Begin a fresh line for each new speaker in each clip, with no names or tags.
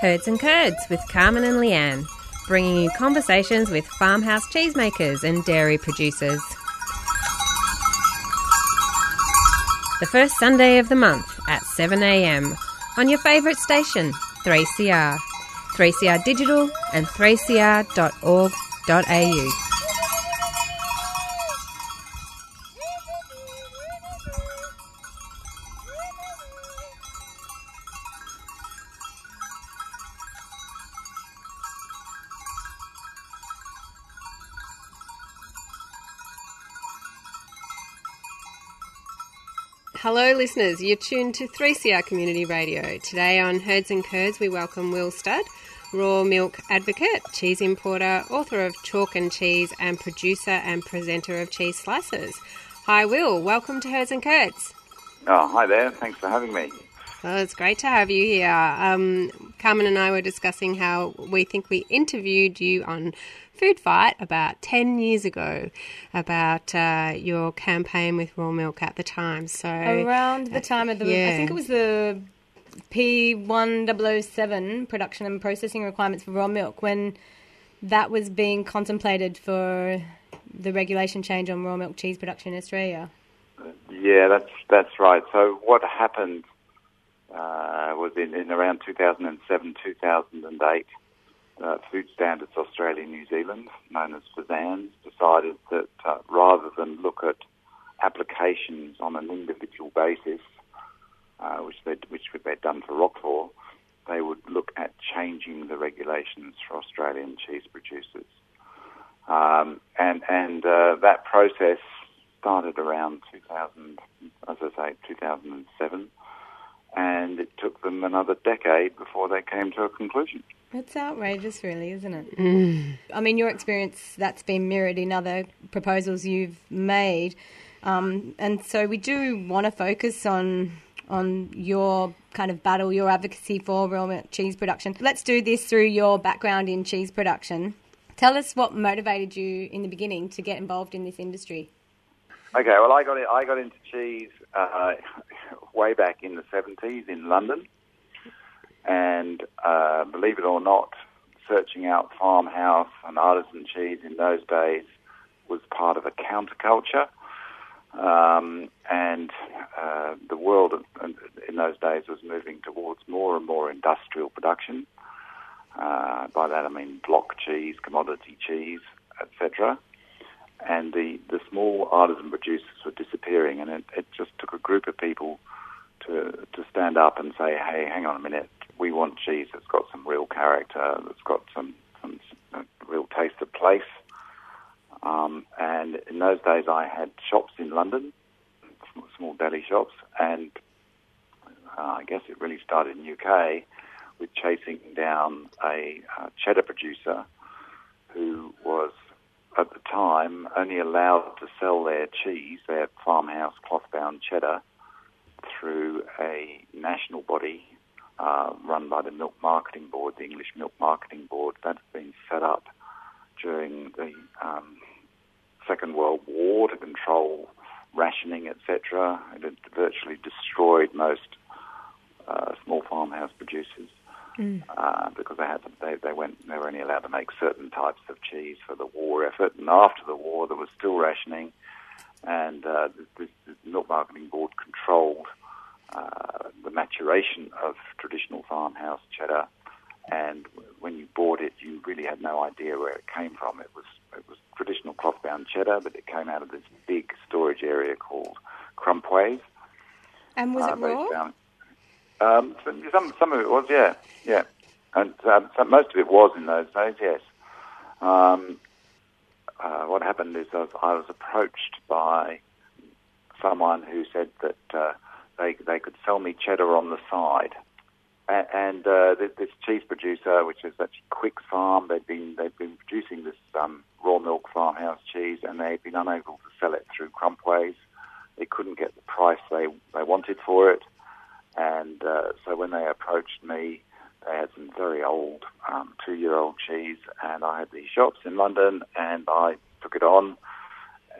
Herds and Curds with Carmen and Leanne, bringing you conversations with farmhouse cheesemakers and dairy producers. The first Sunday of the month at 7am on your favourite station, 3CR, 3CR Digital and 3cr.org.au. listeners. You're tuned to 3CR Community Radio. Today on Herds and Curds, we welcome Will Studd, raw milk advocate, cheese importer, author of Chalk and Cheese, and producer and presenter of Cheese Slices. Hi, Will. Welcome to Herds and Curds.
Oh, hi there. Thanks for having me.
Well, it's great to have you here. Um, Carmen and I were discussing how we think we interviewed you on Food Fight about 10 years ago about uh, your campaign with raw milk at the time. So
Around the time of the,
yeah.
I think it was the P1007 production and processing requirements for raw milk when that was being contemplated for the regulation change on raw milk cheese production in Australia.
Yeah, that's that's right. So what happened uh, was in, in around 2007, 2008, uh, Food Standards Australia New Zealand, known as FSANZ, decided that uh, rather than look at applications on an individual basis, uh, which they'd, which they'd done for Roquefort, they would look at changing the regulations for Australian cheese producers. Um, and and uh, that process started around 2000, as I say, 2007, and it took them another decade before they came to a conclusion.
That's outrageous, really, isn't it? I mean, your experience that's been mirrored in other proposals you've made, um, and so we do want to focus on on your kind of battle, your advocacy for real milk cheese production. Let's do this through your background in cheese production. Tell us what motivated you in the beginning to get involved in this industry.
Okay, well, I got it, I got into cheese uh, way back in the seventies in London, and uh, believe it or not, searching out farmhouse and artisan cheese in those days was part of a counterculture, um, and uh, the world in those days was moving towards more and more industrial production. Uh, by that I mean block cheese, commodity cheese, etc and the, the small artisan producers were disappearing, and it, it just took a group of people to to stand up and say, "Hey, hang on a minute, we want cheese that's got some real character, that's got some some, real taste of place." Um, and in those days, I had shops in London, small deli shops, and uh, I guess it really started in UK with chasing down a uh, cheddar producer who was at the time only allowed to sell their cheese, their farmhouse cloth-bound cheddar, through a national body uh, run by the Milk Marketing Board, the English Milk Marketing Board. That's been set up during the um, Second World War to control rationing, etc. It had virtually destroyed most uh, small farmhouse producers. Mm. Uh, because they had to, they, they went they were only allowed to make certain types of cheese for the war effort, and after the war there was still rationing, and uh, the, the, milk marketing board controlled uh, the maturation of traditional farmhouse cheddar, and when you bought it, you really had no idea where it came from. It was it was traditional cloth-bound cheddar, but it came out of this big storage area called Crumpways.
And was it raw?
Down, um, some some of it was, yeah, yeah, and um, most of it was in those days, yes. Um, uh, what happened is I was, I was, approached by someone who said that uh, they they could sell me cheddar on the side, and, uh, this, cheese producer, which is actually Quicke Farm, they'd been they'd been producing this um, raw milk farmhouse cheese, and they'd been unable to sell it through Crumpways. They couldn't get the price they they wanted for it. And uh, so when they approached me, they had some very old um, two-year-old cheese, and I had these shops in London, and I took it on,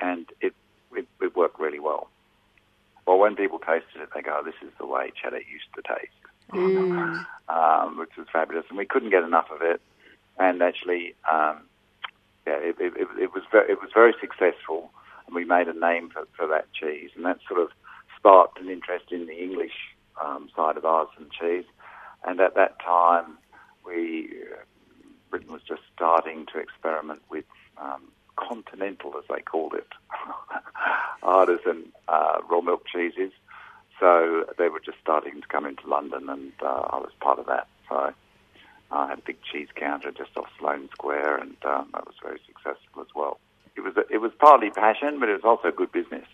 and it, it, it worked really well. Well, when people tasted it, they go, "This is the way cheddar used to taste." um, which was fabulous, and we couldn't get enough of it. And actually, um, yeah, it, it, it was very, it was very successful, and we made a name for, for that cheese, and that sort of sparked an interest in the English um, side of artisan cheese. And at that time, we uh, Britain was just starting to experiment with um, continental, as they called it, artisan uh, raw milk cheeses. So they were just starting to come into London, and uh, I was part of that. So I had a big cheese counter just off Sloane Square, and um, that was very successful as well. It was it was partly passion, but it was also good business.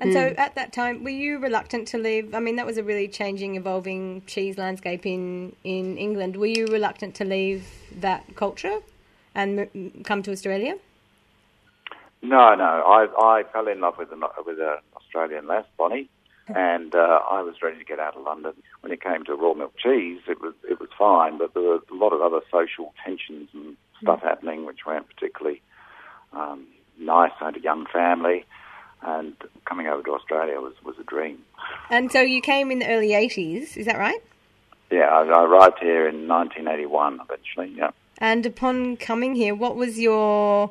And so at that time, were you reluctant to leave? I mean, that was a really changing, evolving cheese landscape in, in England. Were you reluctant to leave that culture and m- come to Australia?
No, no. I I fell in love with an with an Australian lass, Bonnie, and uh, I was ready to get out of London. When it came to raw milk cheese, it was it was fine, but there were a lot of other social tensions and stuff happening which weren't particularly um, nice. I had a young family, and coming over to Australia was was a dream.
And so you came in the early 80s, is that right?
Yeah, I, I arrived here in 1981 eventually. Yeah.
And upon coming here, what was your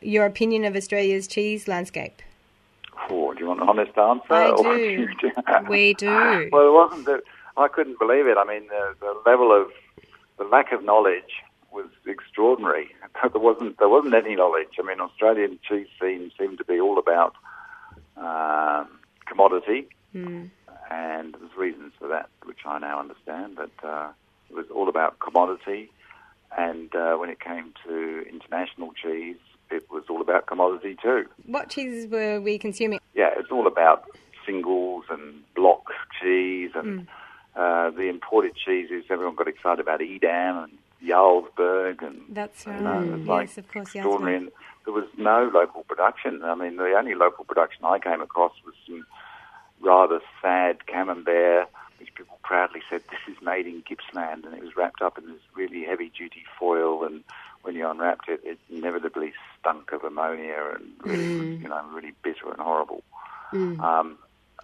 your opinion of Australia's cheese landscape?
Oh, do you want an honest answer?
I
or-
do.
We do.
Well, it wasn't that I couldn't believe it. I mean, the, the level of the lack of knowledge was extraordinary. There wasn't there wasn't any knowledge. I mean, Australian cheese scene seemed to be all about um, commodity, and there's reasons for that, which I now understand. But uh, it was all about commodity, and uh, when it came to international cheese, it was all about commodity too.
What cheeses were we consuming?
Yeah, it's all about singles and block cheese and uh, the imported cheeses. Everyone got excited about Edam and Jarlsberg and
That's right.
you know, it was like
yes, of course. Jarlsberg.
There was no local production. I mean, the only local production I came across was some rather sad camembert, which people proudly said this is made in Gippsland, and it was wrapped up in this really heavy-duty foil. And when you unwrapped it, it inevitably stunk of ammonia and really, was, you know, really bitter and horrible. Um,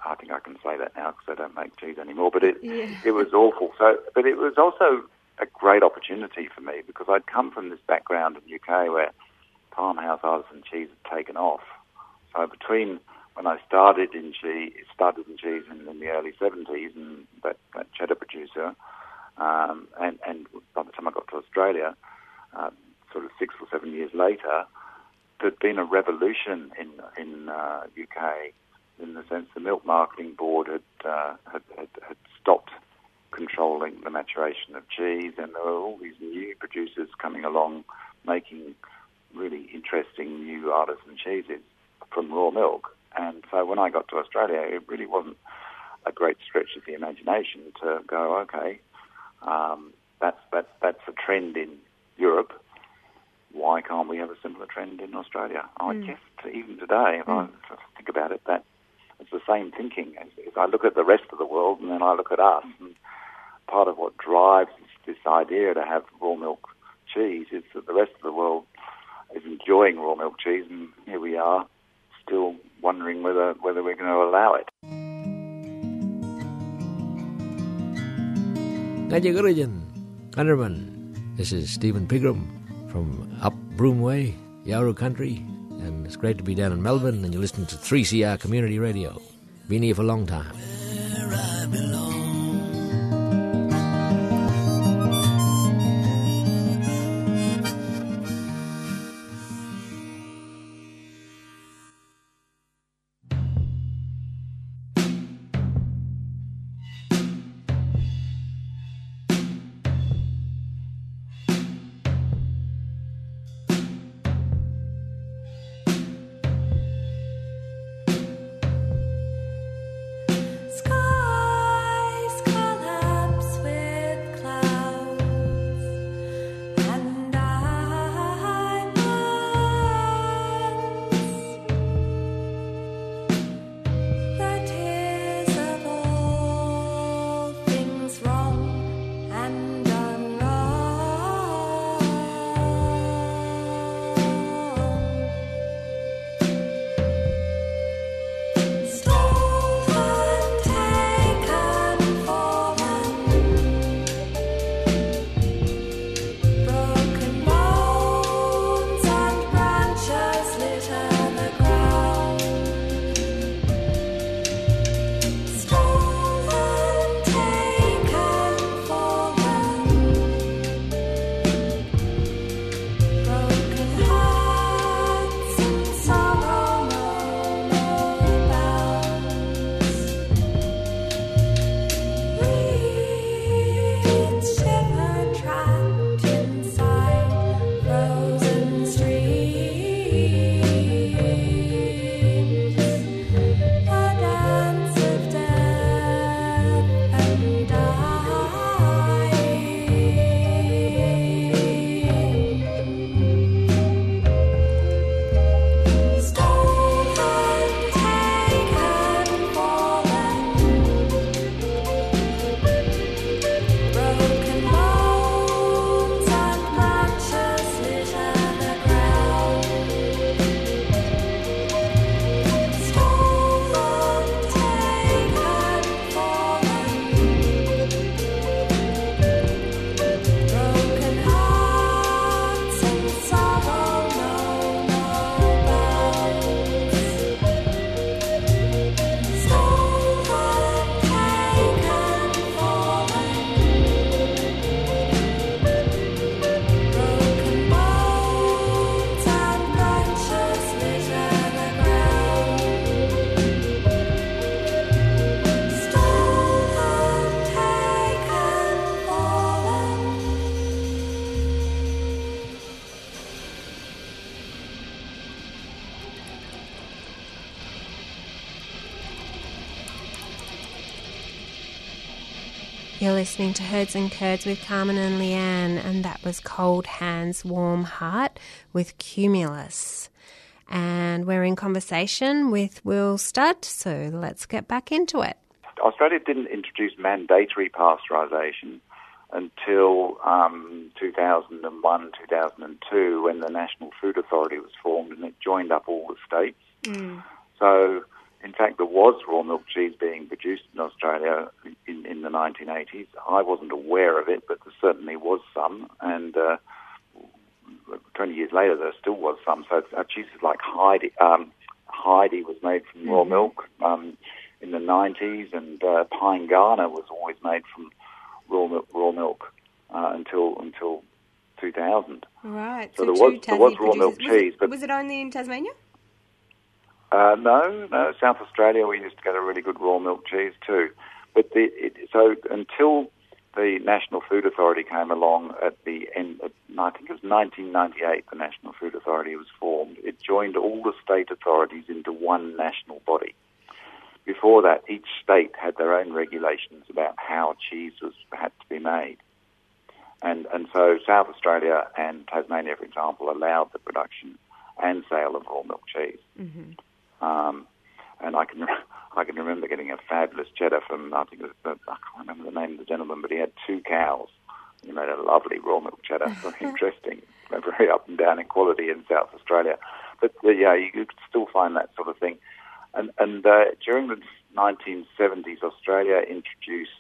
I think I can say that now because I don't make cheese anymore. But it
Yeah.
it was awful. So, but it was also a great opportunity for me because I'd come from this background in the UK where farmhouse artisan cheese had taken off. So between when I started in cheese, started in cheese in, in the early seventies, and that, that cheddar producer, um, and and by the time I got to Australia, um, sort of six or seven years later, there'd been a revolution in in uh, UK in the sense the milk marketing board had, uh, had, had had stopped controlling the maturation of cheese, and there were all these new producers coming along making really interesting new artisan cheeses from raw milk. And so when I got to Australia, it really wasn't a great stretch of the imagination to go, okay, um, that's that's that's a trend in Europe. Why can't we have a similar trend in Australia? I guess even today, if I think about it, that it's the same thinking. As, as I look at the rest of the world, and then I look at us, and part of what drives this, this idea to have raw milk cheese is that the rest of the world is enjoying raw milk cheese, and here we are, still wondering whether whether we're going to allow it.
Gajagurajan, Gunnerman. This is Stephen Pigram from up Broomway, Yawuru Country, and it's great to be down in Melbourne, and you're listening to 3CR Community Radio. Been here for a long time.
Listening to Herds and Curds with Carmen and Leanne, and that was Cold Hands, Warm Heart with Cumulus. And we're in conversation with Will Studd, so let's get back into it.
Australia didn't introduce mandatory pasteurisation until um, 2001, 2002, when the National Food Authority was formed and it joined up all the states.
Mm.
So, in fact, there was raw milk cheese being produced in Australia in, in the 1980s. I wasn't aware of it, but there certainly was some, and uh, 20 years later, there still was some. So, uh, cheeses like Heidi, um, Heidi was made from raw
Mhm.
milk um, in the 90s, and uh, Pyengana was always made from raw milk, raw milk uh, until until 2000.
Right.
So there
two
was- there was raw milk
producers. Was it-
cheese, but-
was it only in Tasmania?
Uh, no, no. South Australia, we used to get a really good raw milk cheese too. But the, it, so until the National Food Authority came along at the end, of, I think it was 1998, the National Food Authority was formed. It joined all the state authorities into one national body. Before that, each state had their own regulations about how cheese was had to be made. And, and so South Australia and Tasmania, for example, allowed the production and sale of raw milk cheese.
Mm-hmm.
Um, and I can I can remember getting a fabulous cheddar from I think it was I can't remember the name of the gentleman, but he had two cows. He made a lovely raw milk cheddar. Very interesting, very up and down in quality in South Australia. But uh, yeah, you could still find that sort of thing. And and uh, during the 1970s, Australia introduced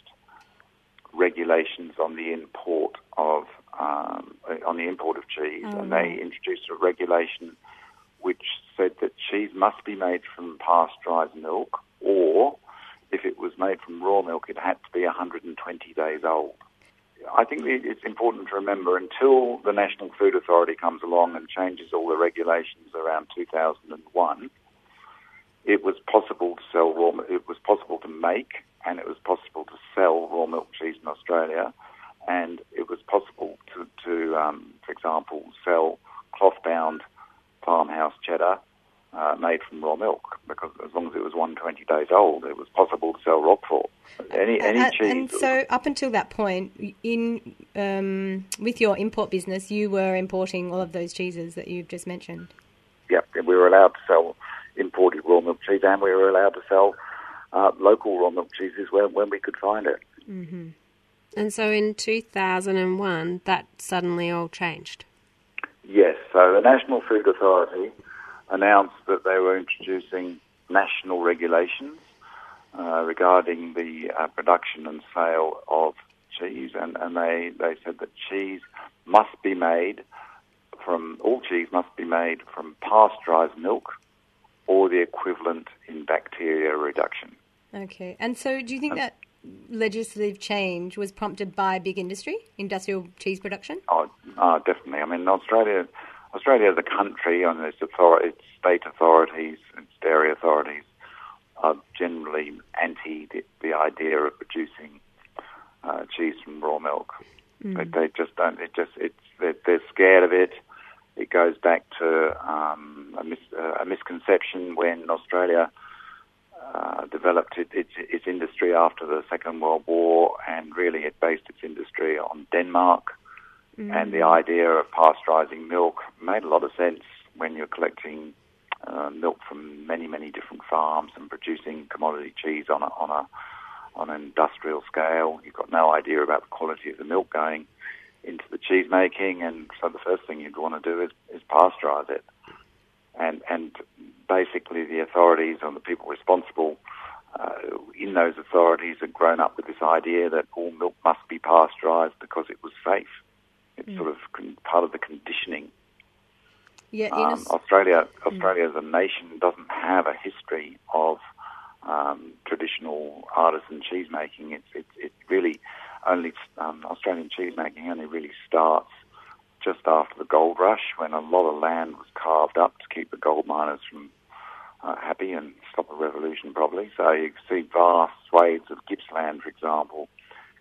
regulations on the import of um, on the import of cheese,
Oh,
and they introduced a regulation which said that cheese must be made from pasteurized milk, or if it was made from raw milk, it had to be 120 days old. I think it's important to remember until the National Food Authority comes along and changes all the regulations around 2001, it was possible to sell raw. It was possible to make and it was possible to sell raw milk cheese in Australia, and it was possible to, to um, for example, sell cloth-bound farmhouse cheddar uh, made from raw milk because as long as it was 120 days old, it was possible to sell Roquefort. Any any
and,
cheese.
and so up until that point, in um, with your import business, you were importing all of those cheeses that you've just mentioned.
Yep, we were allowed to sell imported raw milk cheese, and we were allowed to sell uh, local raw milk cheeses when, when we could find it.
Mm-hmm.
And so in 2001, that suddenly all changed.
Yes, so the National Food Authority announced that they were introducing national regulations uh, regarding the uh, production and sale of cheese, and, and they, they said that cheese must be made from, all cheese must be made from pasteurized milk or the equivalent in bacteria reduction.
Okay, and so do you think that legislative change was prompted by big industry, industrial cheese production?
Oh, oh, definitely. I mean, Australia, Australia as a country, and its, author- its state authorities, its dairy authorities, are generally anti the, the idea of producing uh, cheese from raw milk. They, they just don't. It just it's they're, they're scared of it. It goes back to um, a, mis- uh, a misconception when Australia uh, developed it, its, its industry after the Second World War, and really it based its industry on Denmark. And the idea of pasteurizing milk made a lot of sense when you're collecting uh, milk from many, many different farms and producing commodity cheese on a, on a on an industrial scale. You've got no idea about the quality of the milk going into the cheese making, and so the first thing you'd want to do is, is pasteurize it. And and basically the authorities and the people responsible uh, in those authorities had grown up with this idea that all milk must be pasteurized because it was safe. It's sort of con- part of the conditioning
Yeah,
um,
Aus-
Australia, Australia as a nation doesn't have a history of um, traditional artisan cheese making. It's it, it really only um, Australian cheese making only really starts just after the gold rush, when a lot of land was carved up to keep the gold miners from uh, happy and stop the revolution, probably. So you see vast swathes of Gippsland, for example,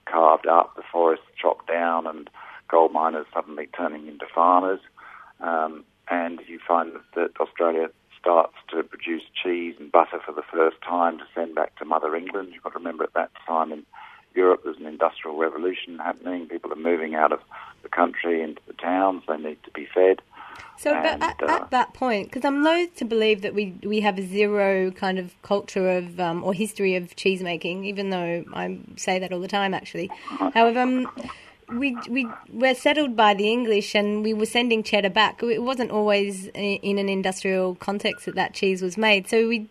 carved up, the forests chopped down, and gold miners suddenly turning into farmers. Um, and you find that, that Australia starts to produce cheese and butter for the first time to send back to Mother England. You've got to remember at that time in, Europe, there's an industrial revolution happening. People are moving out of the country into the towns. They need to be fed.
So, and, but at, uh, at, that point, because I'm loath to believe that we we have a zero kind of culture of um, or history of cheese making, even though I say that all the time, actually. However, um, we we were settled by the English, and we were sending cheddar back. It wasn't always in an industrial context that that cheese was made. So we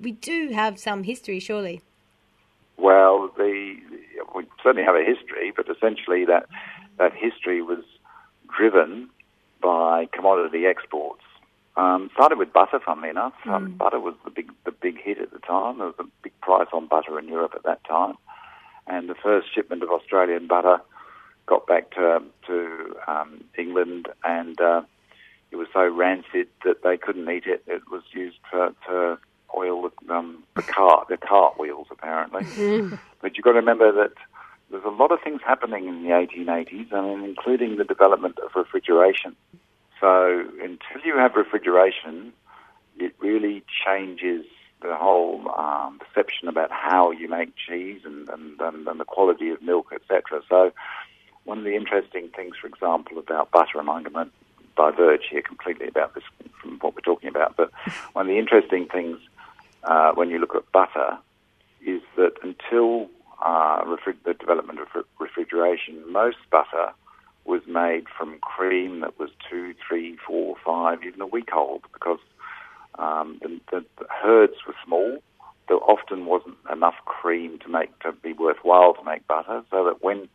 we do have some history, surely.
Well, the we certainly have a history, but essentially that that history was driven by commodity exports. Um, started with butter, funnily enough. Um, mm. Um, butter was the big the big hit at the time. There was a big price on butter in Europe at that time, and the first shipment of Australian butter got back to to um, England, and uh, it was so rancid that they couldn't eat it. It was used for, to oil the, um, the cart the cart wheels, apparently. Mm. But you've got to remember that there's a lot of things happening in the 1880s, I mean, including the development of refrigeration. So until you have refrigeration, it really changes the whole um, perception about how you make cheese and, and, and, and the quality of milk, etc. So one of the interesting things, for example, about butter, and I'm going to diverge here completely about this from what we're talking about, but one of the interesting things uh, when you look at butter is that until uh, refri- the development of refrigeration, most butter was made from cream that was two, three, four, five, even a week old because um, the, the, the, herds were small. There often wasn't enough cream to make to be worthwhile to make butter, so that when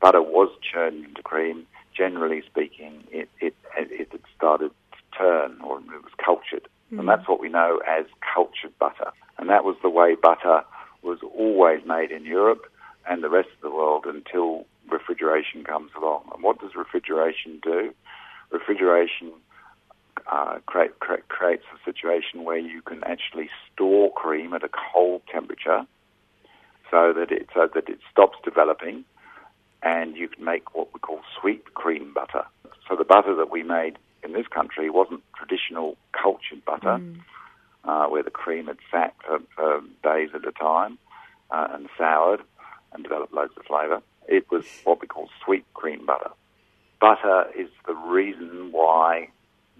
butter was churned into cream, generally speaking, it it, it had started to turn or it was cultured, mm. and that's what we know as cultured butter. And that was the way butter was always made in Europe and the rest of the world until refrigeration comes along. And what does refrigeration do? Refrigeration uh, create, create, creates a situation where you can actually store cream at a cold temperature so that it so that it stops developing and you can make what we call sweet cream butter. So the butter that we made in this country wasn't traditional cultured butter, mm. uh, where the cream had sat for, for days at a time uh, and soured and developed loads of flavour. It was what we call sweet cream butter. Butter is the reason why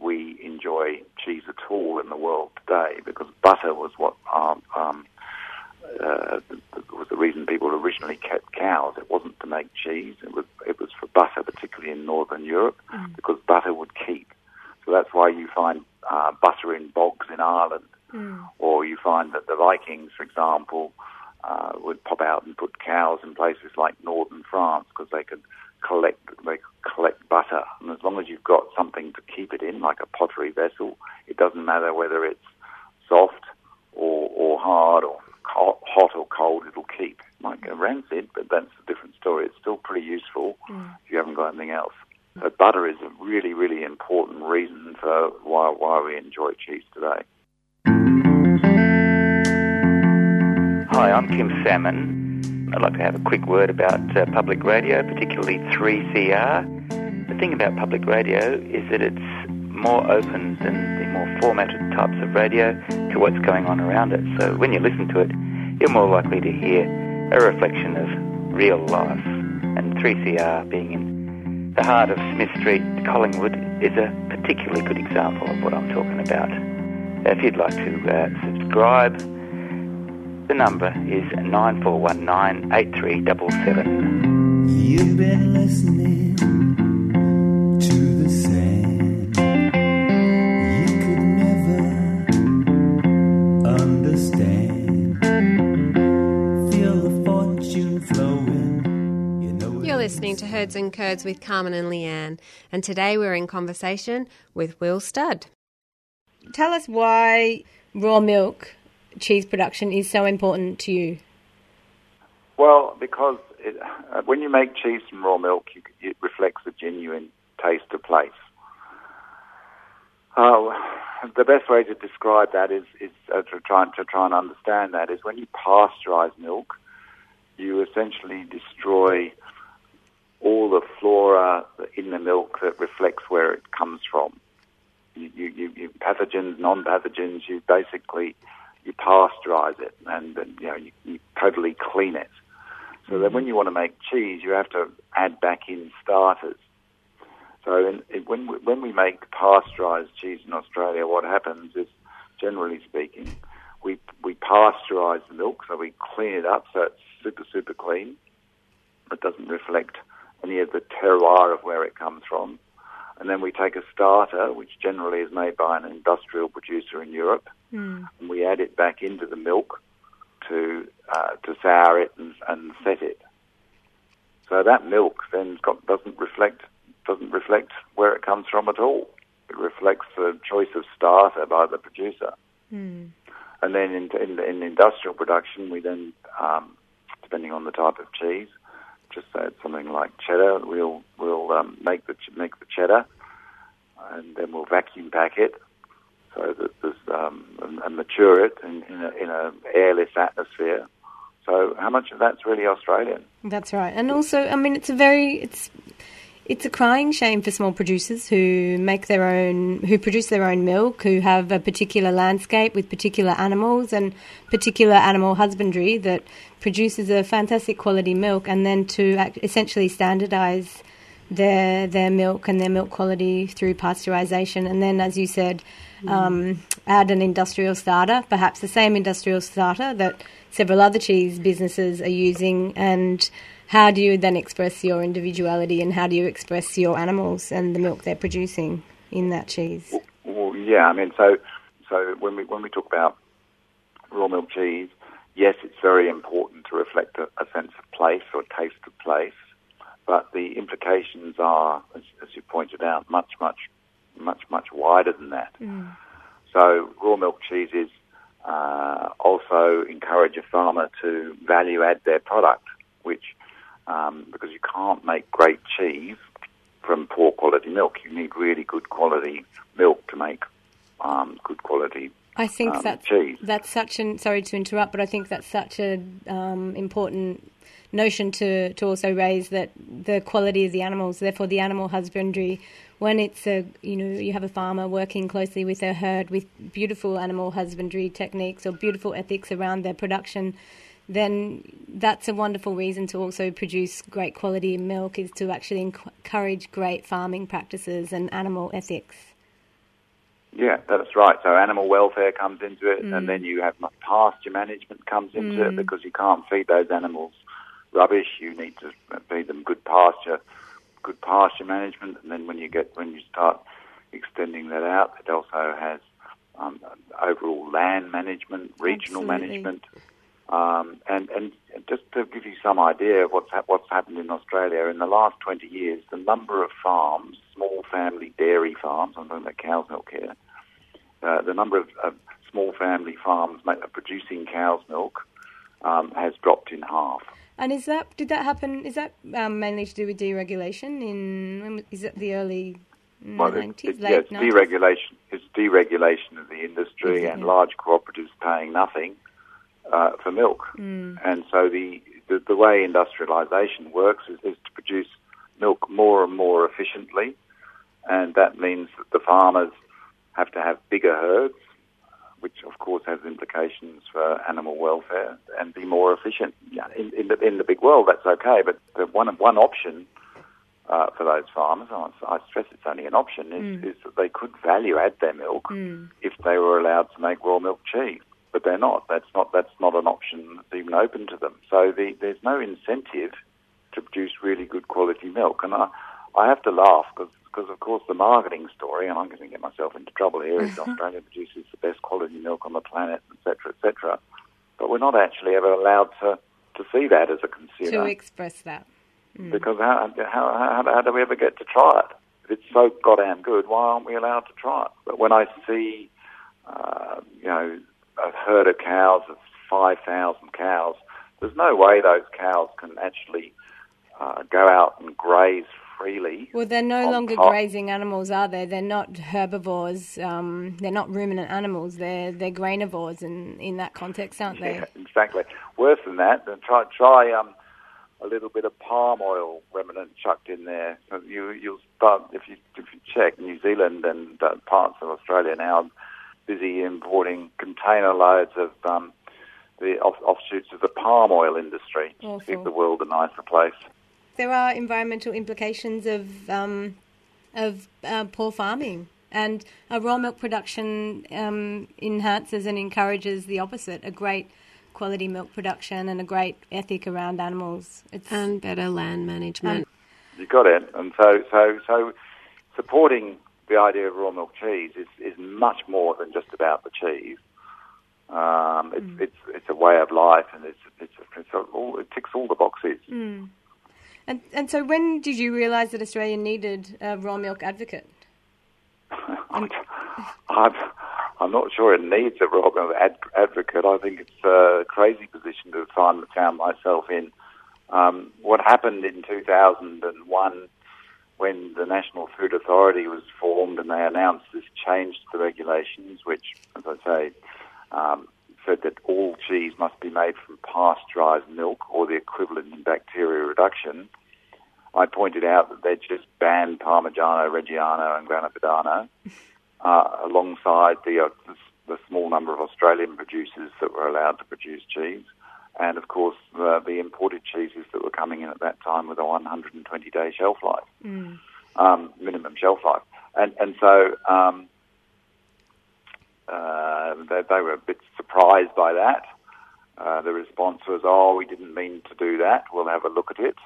we enjoy cheese at all in the world today, because butter was what um, um, uh, was the reason people originally kept cows. It wasn't to make cheese. It was it was for butter, particularly in northern Europe, mm. because butter would keep. So that's why you find uh, butter in bogs in Ireland, mm. or you find that the Vikings, for example, uh, would pop out and put cows in places like northern France because they could collect they could collect butter. And as long as you've got something to keep it in, like a pottery vessel, it doesn't matter whether it's soft or, or hard or hot or cold, it'll keep. Might go rancid, but that's a different story. It's still pretty useful mm. if you haven't got anything else. So butter is a really, really important reason for why why we enjoy cheese today.
Hi, I'm Kim Salmon. I'd like to have a quick word about uh, public radio, particularly 3CR. The thing about public radio is that it's more open than the more formatted types of radio to what's going on around it. So when you listen to it, you're more likely to hear a reflection of real life. And 3CR being in the heart of Smith Street, Collingwood, is a particularly good example of what I'm talking about. If you'd like to uh, subscribe, the number is 9419 You've been listening listening to Herds and Curds with Carmen and Leanne, and today we're in conversation with Will Studd.
Tell us why raw milk cheese production is so important to you?
Well, because it, uh, when you make cheese from raw milk, you, it reflects a genuine taste of place. Uh, the best way to describe that is, is uh, to try to try and understand that is when you pasteurize milk, you essentially destroy all the flora in the milk that reflects where it comes from. You, you, you pathogens, non-pathogens, you basically you pasteurize it and, and you know you, you totally clean it. So then mm-hmm. when you want to make cheese, you have to add back in starters. So in, in, when, we, when we make pasteurised cheese in Australia, what happens is, generally speaking, we, we pasteurize the milk, so we clean it up so it's super, super clean. It doesn't reflect any of the terroir of where it comes from. And then we take a starter, which generally is made by an industrial producer in Europe,
Mm.
and we add it back into the milk to uh, to sour it and, and set it. So that milk then got, doesn't reflect doesn't reflect where it comes from at all. It reflects the choice of starter by the producer.
Mm.
And then in, in, in industrial production, we then, um, depending on the type of cheese, just say it's something like cheddar, we'll we'll um, make the make the cheddar, and then we'll vacuum pack it so that there's um, and, and mature it in, in, a, in a airless atmosphere. So how much of that's really Australian?
That's right. And also, I mean, it's a very it's it's a crying shame for small producers who make their own who produce their own milk, who have a particular landscape with particular animals and particular animal husbandry that produces a fantastic quality milk, and then to essentially standardize their their milk and their milk quality through pasteurization, and then, as you said, um, add an industrial starter, perhaps the same industrial starter that several other cheese businesses are using, and how do you then express your individuality and how do you express your animals and the milk they're producing in that cheese?
Well, yeah, I mean, so so when we when we talk about raw milk cheese, yes, it's very important to reflect a, a sense of place or taste of place, but the implications are, as, as you pointed out, much much much much wider than that. So raw milk cheeses uh, also encourage a farmer to value add their product, which um, because you can't make great cheese from poor quality milk. You need really good quality milk to make um, good quality
I think
um,
that's
cheese.
that's such an sorry to interrupt, but I think that's such an um, important notion to to also raise that the quality of the animals, therefore the animal husbandry. When it's a you know you have a farmer working closely with their herd with beautiful animal husbandry techniques or beautiful ethics around their production, then that's a wonderful reason to also produce great quality milk is to actually encourage great farming practices and animal ethics.
Yeah, that's right. So animal welfare comes into it, and then you have pasture management comes into it because you can't feed those animals rubbish. You need to feed them good pasture, good pasture management, and then when you get when you start extending that out, it also has um, overall land management, regional
Absolutely.
management, um, and and just to give you some idea of what's hap- what's happened in Australia in the last 20 years, the number of farms, small family dairy farms, I'm talking about cow's milk here, uh, the number of, of small family farms ma- producing cow's milk um, has dropped in half.
And is that did that happen? Is that um, mainly to do with deregulation? In is it the early
Well, it-
nineties,
it- yeah,
late
it's
nineties?
deregulation. It's deregulation of the industry and large cooperatives paying nothing uh, for milk.
Mm.
And so the, the the way industrialisation works is, is to produce milk more and more efficiently, and that means that the farmers have to have bigger herds, which of course has implications for animal welfare, and be more efficient. Yeah, in, in the in the big world, that's okay, but the one one option uh, for those farmers, and I I stress it's only an option, is, is that they could value add their milk if they were allowed to make raw milk cheese. But they're not. That's not. That's not an option that's even open to them. So the, there's no incentive to produce really good quality milk. And I, I have to laugh because, of course, the marketing story, and I'm going to get myself into trouble here, is Australia produces the best quality milk on the planet, etc., etc. But we're not actually ever allowed to, to see that as a consumer
to express that.
because how, how, how, how do we ever get to try it? If it's so goddamn good, why aren't we allowed to try it? But when I see, uh, you know, a herd of cows of 5,000 cows, there's no way those cows can actually uh, go out and graze freely.
Well, they're no longer
top.
grazing animals, are they? They're not herbivores. Um, they're not ruminant animals. They're they're grainivores in in that context, aren't they?
Yeah, exactly. Worse than that, then try try um, a little bit of palm oil remnant chucked in there. You you'll start if you if you check New Zealand and uh, parts of Australia now busy importing container loads of um, the off- offshoots of the palm oil industry to keep the world a nicer place.
There are environmental implications of um, of uh, poor farming, and uh, raw milk production um, enhances and encourages the opposite: a great quality milk production and a great ethic around animals. It's
And better land management.
You got it. And so, so, so, supporting the idea of raw milk cheese is, is much more than just about the cheese. Um, it's, it's it's a way of life, and it's it's, it's all, it ticks all the boxes.
and and so when did you realise that Australia needed a raw milk advocate?
I'm, I'm not sure it needs a raw milk ad, advocate. I think it's a crazy position to find found myself in. Um, what happened in 2001 when the National Food Authority was formed and they announced this change to the regulations, which, as I say, um, said that all cheese must be made from pasteurised milk or the equivalent in bacteria reduction. I pointed out that they'd just banned Parmigiano Reggiano and Grana Padano, uh, alongside the, uh, the, the small number of Australian producers that were allowed to produce cheese, and of course uh, the imported cheeses that were coming in at that time with a 120 day shelf life, um, minimum shelf life, and and so um, uh, they, they were a bit surprised by that. Uh, the response was, "Oh, we didn't mean to do that. We'll have a look at it,"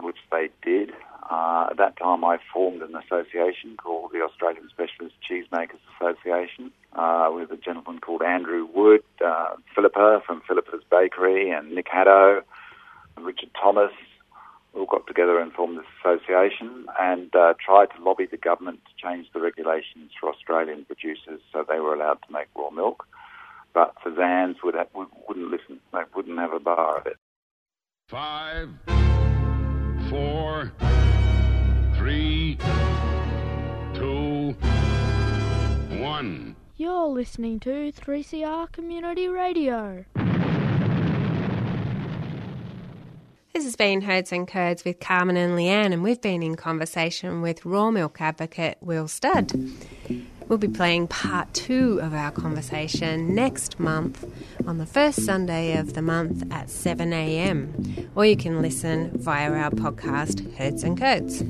which they did. Uh, at that time, I formed an association called the Australian Specialist Cheesemakers Association uh, with a gentleman called Andrew Wood, uh, Philippa from Philippa's Bakery, and Nick Haddow, and Richard Thomas. All got together and formed this association and uh, tried to lobby the government to change the regulations for Australian producers so they were allowed to make raw milk. But would have, would, wouldn't listen. They wouldn't have a bar of it.
Five, four, three, two, one.
You're listening to 3CR Community Radio.
This has been Herds and Curds with Carmen and Leanne, and we've been in conversation with raw milk advocate Will Studd. We'll be playing part two of our conversation next month on the first Sunday of the month at 7am, or you can listen via our podcast, Herds and Curds.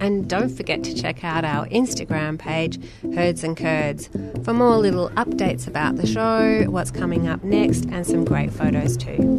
And don't forget to check out our Instagram page, Herds and Curds, for more little updates about the show, what's coming up next, and some great photos too.